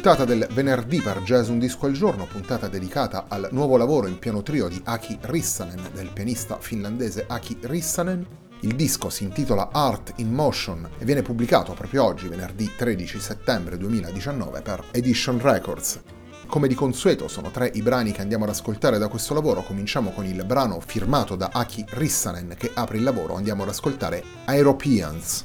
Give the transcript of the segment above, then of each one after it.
Puntata del venerdì per Jazz Un Disco al Giorno, puntata dedicata al nuovo lavoro in piano trio di Aki Rissanen, del pianista finlandese Aki Rissanen. Il disco si intitola Art in Motion e viene pubblicato proprio oggi, venerdì 13 settembre 2019, per Edition Records. Come di consueto sono tre i brani che andiamo ad ascoltare da questo lavoro, cominciamo con il brano firmato da Aki Rissanen che apre il lavoro, andiamo ad ascoltare Europeans.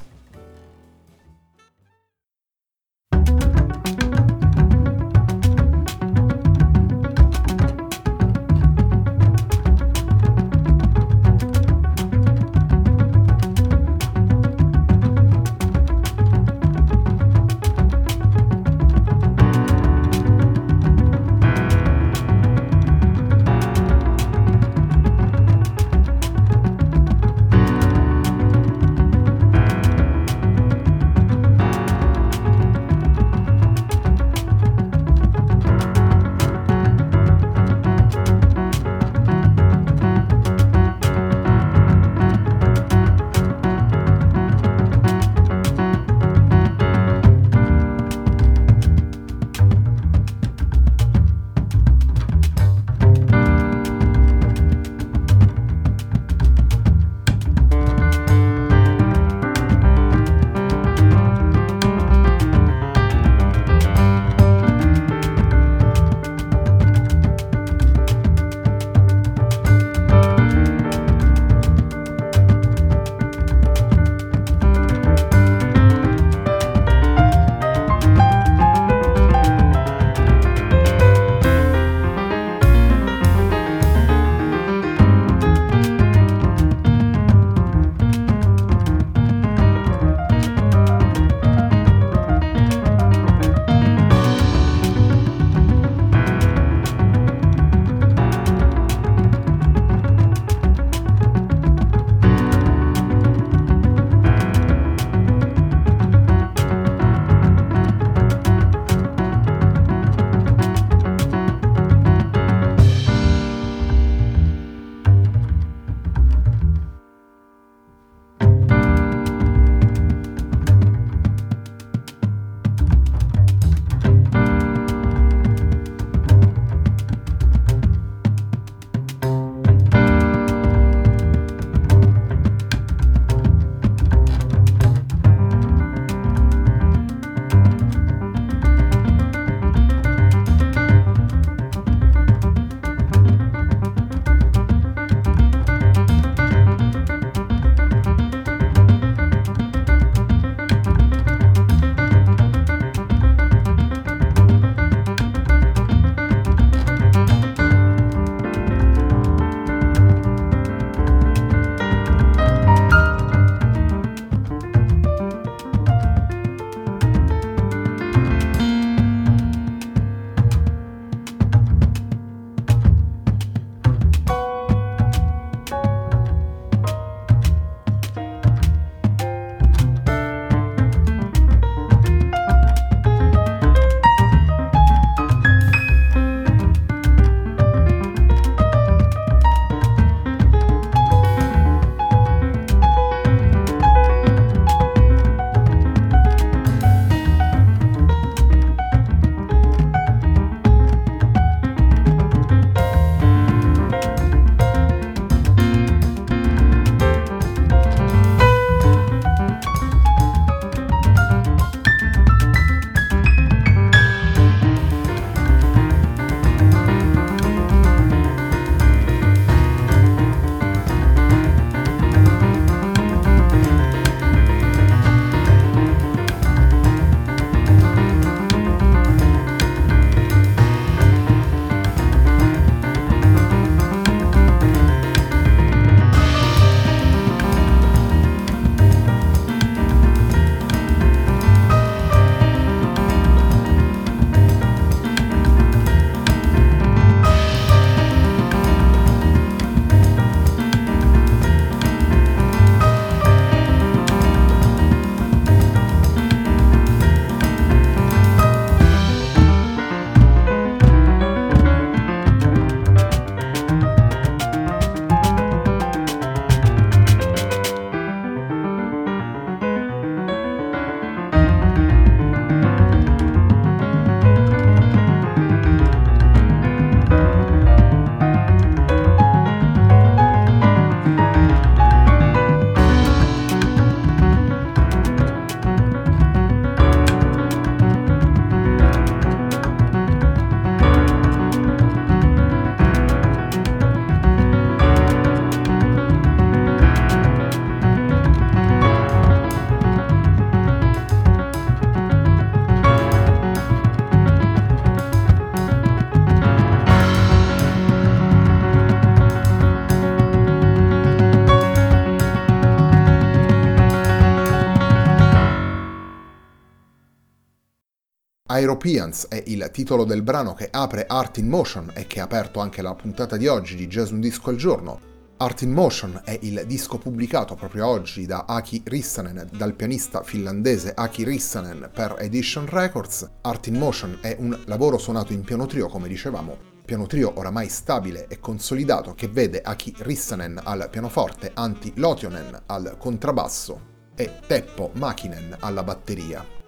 Europeans è il titolo del brano che apre Art in Motion e che ha aperto anche la puntata di oggi di Jazz Un Disco al Giorno. Art in Motion è il disco pubblicato proprio oggi da Aki Rissanen, dal pianista finlandese Aki Rissanen per Edition Records. Art in Motion è un lavoro suonato in piano trio, come dicevamo, piano trio oramai stabile e consolidato che vede Aki Rissanen al pianoforte, Antti Lotionen al contrabbasso e Teppo Makinen alla batteria.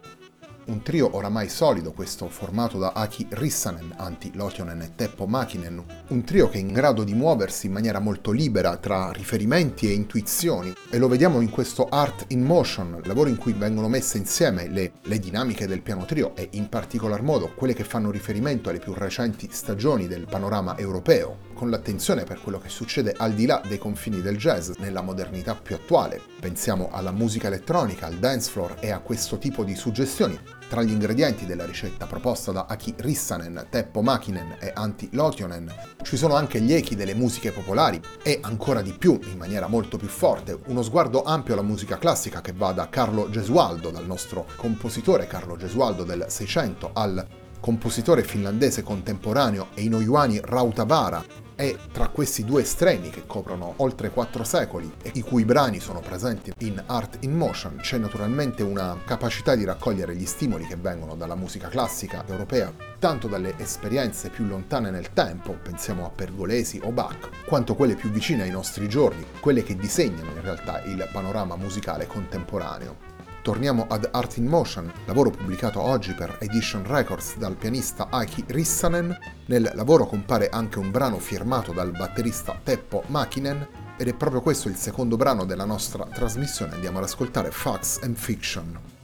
Un trio oramai solido questo, formato da Aki Rissanen, Antti Lotionen e Teppo Makinen, un trio che è in grado di muoversi in maniera molto libera tra riferimenti e intuizioni, e lo vediamo in questo Art in Motion, lavoro in cui vengono messe insieme le, le dinamiche del piano trio e in particolar modo quelle che fanno riferimento alle più recenti stagioni del panorama europeo, con l'attenzione per quello che succede al di là dei confini del jazz, nella modernità più attuale. Pensiamo alla musica elettronica, al dance floor e a questo tipo di suggestioni, tra gli ingredienti della ricetta proposta da Aki Rissanen, Teppo Makinen e Antti Lotionen ci sono anche gli echi delle musiche popolari e ancora di più, in maniera molto più forte, uno sguardo ampio alla musica classica che va da Carlo Gesualdo, dal nostro compositore Carlo Gesualdo del 600, al compositore finlandese contemporaneo Eino Juani Rautavara, è tra questi due estremi che coprono oltre quattro secoli e i cui brani sono presenti in Art in Motion c'è naturalmente una capacità di raccogliere gli stimoli che vengono dalla musica classica europea, tanto dalle esperienze più lontane nel tempo, pensiamo a Pergolesi o Bach, quanto quelle più vicine ai nostri giorni, quelle che disegnano in realtà il panorama musicale contemporaneo. Torniamo ad Art in Motion, lavoro pubblicato oggi per Edition Records dal pianista Aki Rissanen. Nel lavoro compare anche un brano firmato dal batterista Teppo Makinen ed è proprio questo il secondo brano della nostra trasmissione. Andiamo ad ascoltare Facts and Fiction.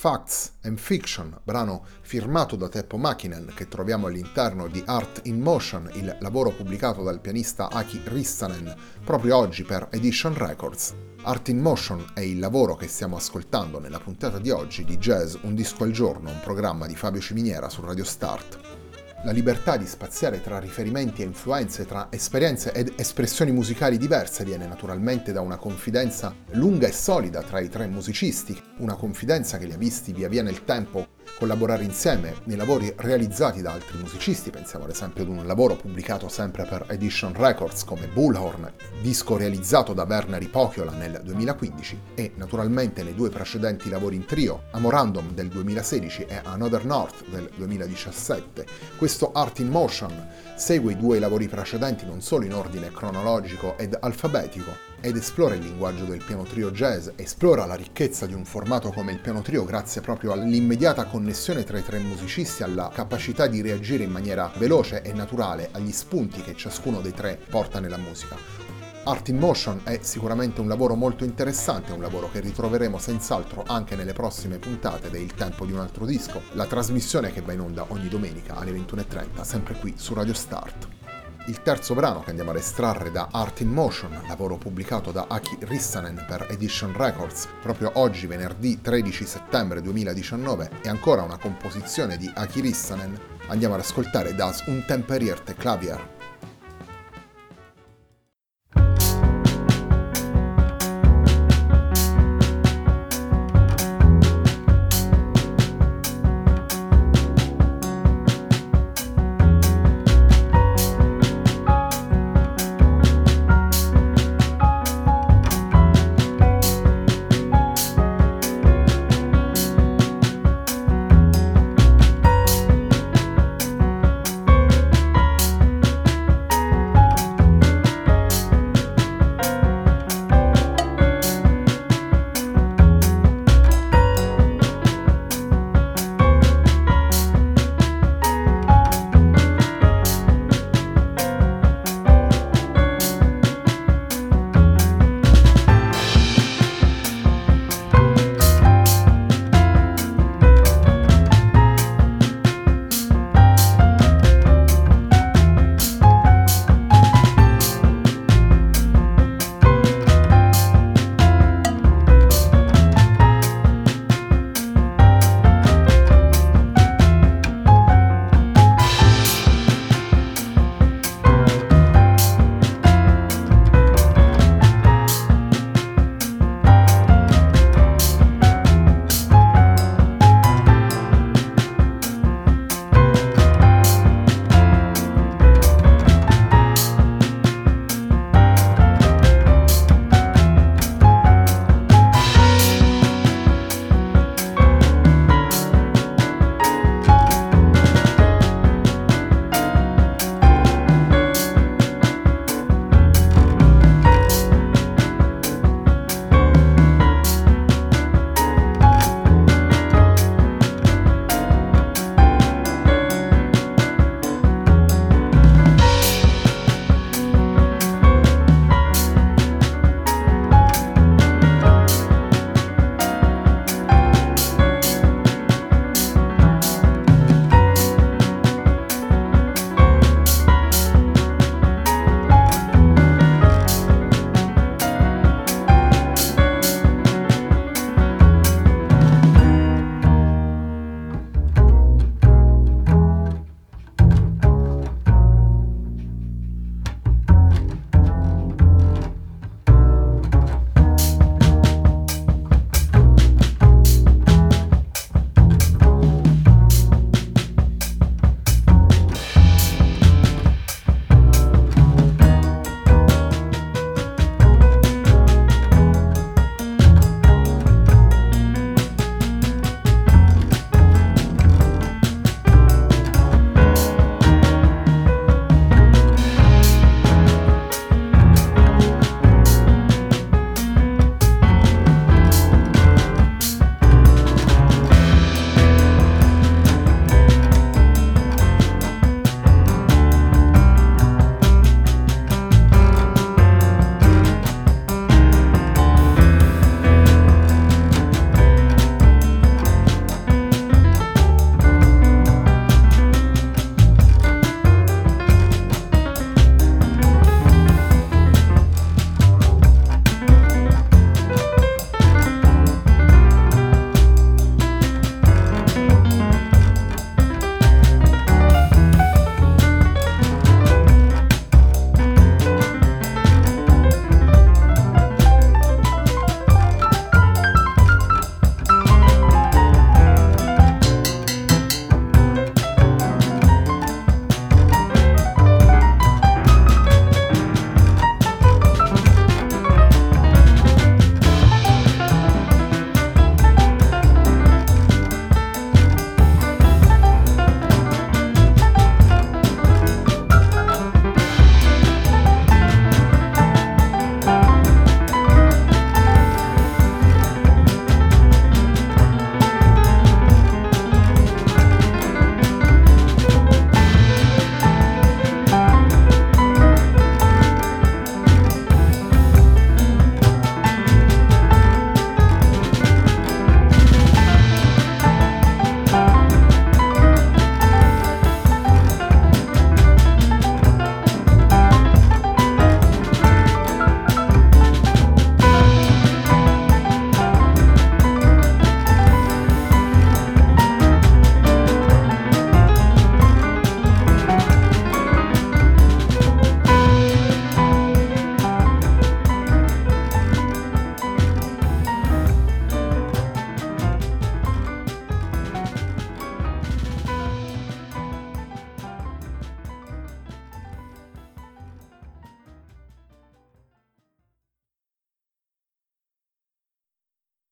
Facts and Fiction, brano firmato da Teppo Makinen che troviamo all'interno di Art in Motion, il lavoro pubblicato dal pianista Aki Rissanen proprio oggi per Edition Records. Art in Motion è il lavoro che stiamo ascoltando nella puntata di oggi di Jazz Un disco al giorno, un programma di Fabio Ciminiera su Radio Start la libertà di spaziare tra riferimenti e influenze, tra esperienze ed espressioni musicali diverse viene naturalmente da una confidenza lunga e solida tra i tre musicisti, una confidenza che li ha visti via via nel tempo collaborare insieme nei lavori realizzati da altri musicisti, pensiamo ad esempio ad un lavoro pubblicato sempre per Edition Records come Bullhorn, disco realizzato da Werner Ipokiola nel 2015 e naturalmente nei due precedenti lavori in trio, Amorandum del 2016 e Another North del 2017. Questo Art in Motion segue i due lavori precedenti non solo in ordine cronologico ed alfabetico, ed esplora il linguaggio del piano trio jazz, esplora la ricchezza di un formato come il piano trio grazie proprio all'immediata connessione tra i tre musicisti, alla capacità di reagire in maniera veloce e naturale agli spunti che ciascuno dei tre porta nella musica. Art in Motion è sicuramente un lavoro molto interessante, un lavoro che ritroveremo senz'altro anche nelle prossime puntate del Tempo di un altro disco, la trasmissione che va in onda ogni domenica alle 21.30, sempre qui su Radio Start. Il terzo brano che andiamo ad estrarre da Art in Motion, lavoro pubblicato da Aki Rissanen per Edition Records proprio oggi, venerdì 13 settembre 2019, è ancora una composizione di Aki Rissanen, andiamo ad ascoltare Das Untemperierte Klavier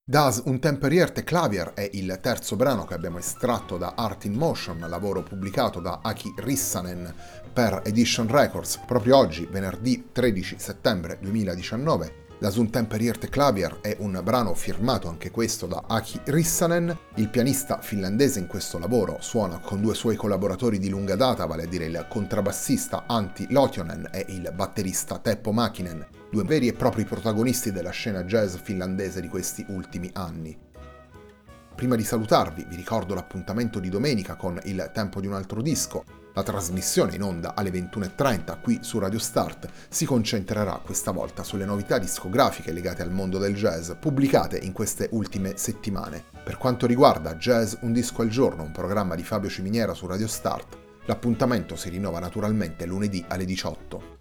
Das Untemperierte Clavier è il terzo brano che abbiamo estratto da Art in Motion, lavoro pubblicato da Aki Rissanen per Edition Records proprio oggi, venerdì 13 settembre 2019. La Untemperierte Clavier è un brano firmato anche questo da Aki Rissanen. Il pianista finlandese in questo lavoro suona con due suoi collaboratori di lunga data, vale a dire il contrabbassista Antti Lotionen e il batterista Teppo Makinen due veri e propri protagonisti della scena jazz finlandese di questi ultimi anni. Prima di salutarvi vi ricordo l'appuntamento di domenica con Il tempo di un altro disco. La trasmissione in onda alle 21.30 qui su Radio Start si concentrerà questa volta sulle novità discografiche legate al mondo del jazz pubblicate in queste ultime settimane. Per quanto riguarda Jazz Un disco al giorno, un programma di Fabio Ciminiera su Radio Start, l'appuntamento si rinnova naturalmente lunedì alle 18.